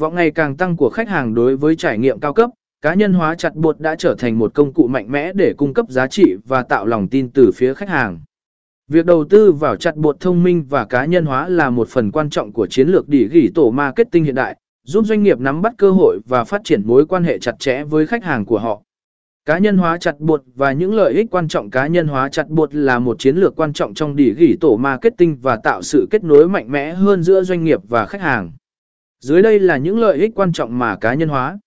Vọng ngày càng tăng của khách hàng đối với trải nghiệm cao cấp, cá nhân hóa chặt bột đã trở thành một công cụ mạnh mẽ để cung cấp giá trị và tạo lòng tin từ phía khách hàng. Việc đầu tư vào chặt bột thông minh và cá nhân hóa là một phần quan trọng của chiến lược đỉ gỉ tổ marketing hiện đại, giúp doanh nghiệp nắm bắt cơ hội và phát triển mối quan hệ chặt chẽ với khách hàng của họ. Cá nhân hóa chặt bột và những lợi ích quan trọng cá nhân hóa chặt bột là một chiến lược quan trọng trong đỉ gỉ tổ marketing và tạo sự kết nối mạnh mẽ hơn giữa doanh nghiệp và khách hàng. Dưới đây là những lợi ích quan trọng mà cá nhân hóa.